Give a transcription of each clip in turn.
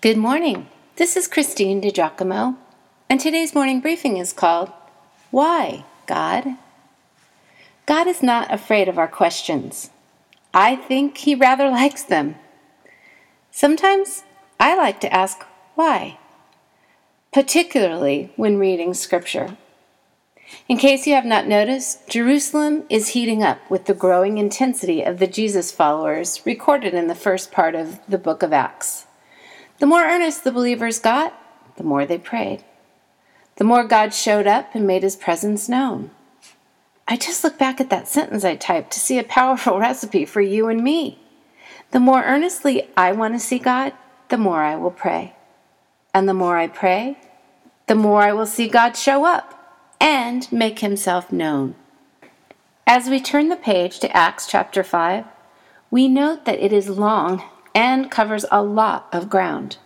Good morning. This is Christine DiGiacomo, and today's morning briefing is called Why, God? God is not afraid of our questions. I think He rather likes them. Sometimes I like to ask why, particularly when reading Scripture. In case you have not noticed, Jerusalem is heating up with the growing intensity of the Jesus followers recorded in the first part of the book of Acts. The more earnest the believers got, the more they prayed. The more God showed up and made his presence known. I just look back at that sentence I typed to see a powerful recipe for you and me. The more earnestly I want to see God, the more I will pray. And the more I pray, the more I will see God show up and make himself known. As we turn the page to Acts chapter 5, we note that it is long and covers a lot of ground.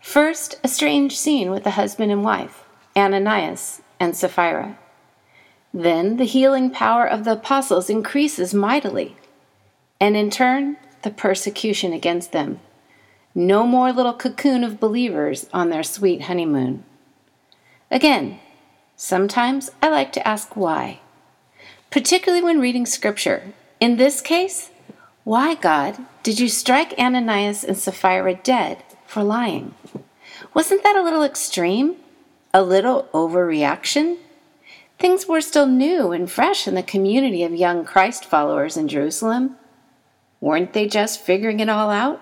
First, a strange scene with the husband and wife, Ananias and Sapphira. Then, the healing power of the apostles increases mightily, and in turn, the persecution against them. No more little cocoon of believers on their sweet honeymoon. Again, sometimes I like to ask why, particularly when reading scripture. In this case, why, God, did you strike Ananias and Sapphira dead for lying? Wasn't that a little extreme? A little overreaction? Things were still new and fresh in the community of young Christ followers in Jerusalem. Weren't they just figuring it all out?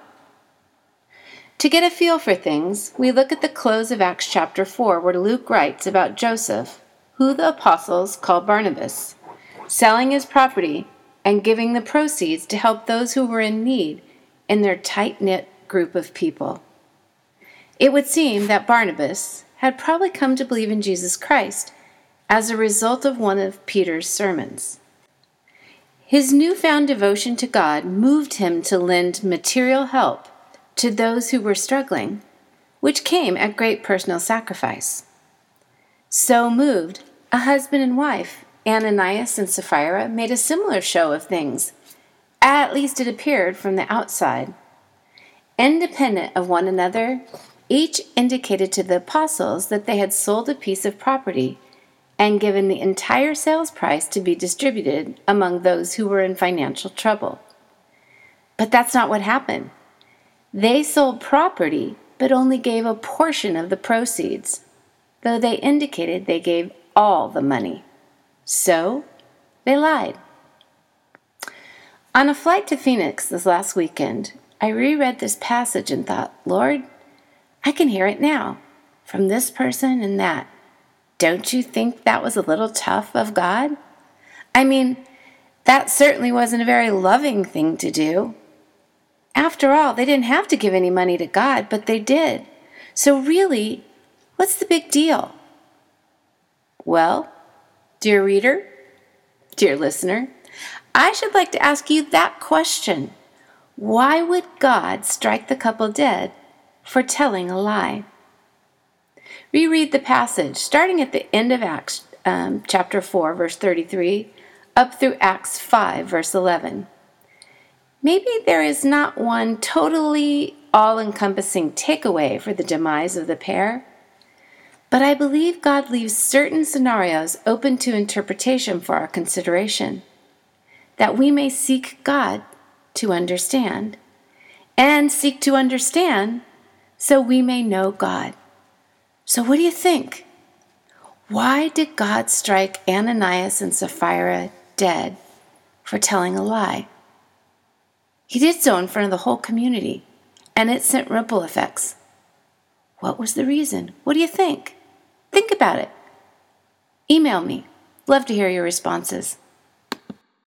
To get a feel for things, we look at the close of Acts chapter 4, where Luke writes about Joseph, who the apostles call Barnabas, selling his property and giving the proceeds to help those who were in need in their tight knit group of people. It would seem that Barnabas had probably come to believe in Jesus Christ as a result of one of Peter's sermons. His newfound devotion to God moved him to lend material help to those who were struggling, which came at great personal sacrifice. So moved, a husband and wife Ananias and Sapphira made a similar show of things. At least it appeared from the outside. Independent of one another, each indicated to the apostles that they had sold a piece of property and given the entire sales price to be distributed among those who were in financial trouble. But that's not what happened. They sold property, but only gave a portion of the proceeds, though they indicated they gave all the money. So they lied. On a flight to Phoenix this last weekend, I reread this passage and thought, Lord, I can hear it now from this person and that. Don't you think that was a little tough of God? I mean, that certainly wasn't a very loving thing to do. After all, they didn't have to give any money to God, but they did. So, really, what's the big deal? Well, Dear reader, dear listener, I should like to ask you that question. Why would God strike the couple dead for telling a lie? Reread the passage starting at the end of Acts um, chapter 4, verse 33, up through Acts 5, verse 11. Maybe there is not one totally all encompassing takeaway for the demise of the pair but I believe God leaves certain scenarios open to interpretation for our consideration, that we may seek God to understand, and seek to understand so we may know God. So, what do you think? Why did God strike Ananias and Sapphira dead for telling a lie? He did so in front of the whole community, and it sent ripple effects. What was the reason? What do you think? Think about it. Email me. Love to hear your responses.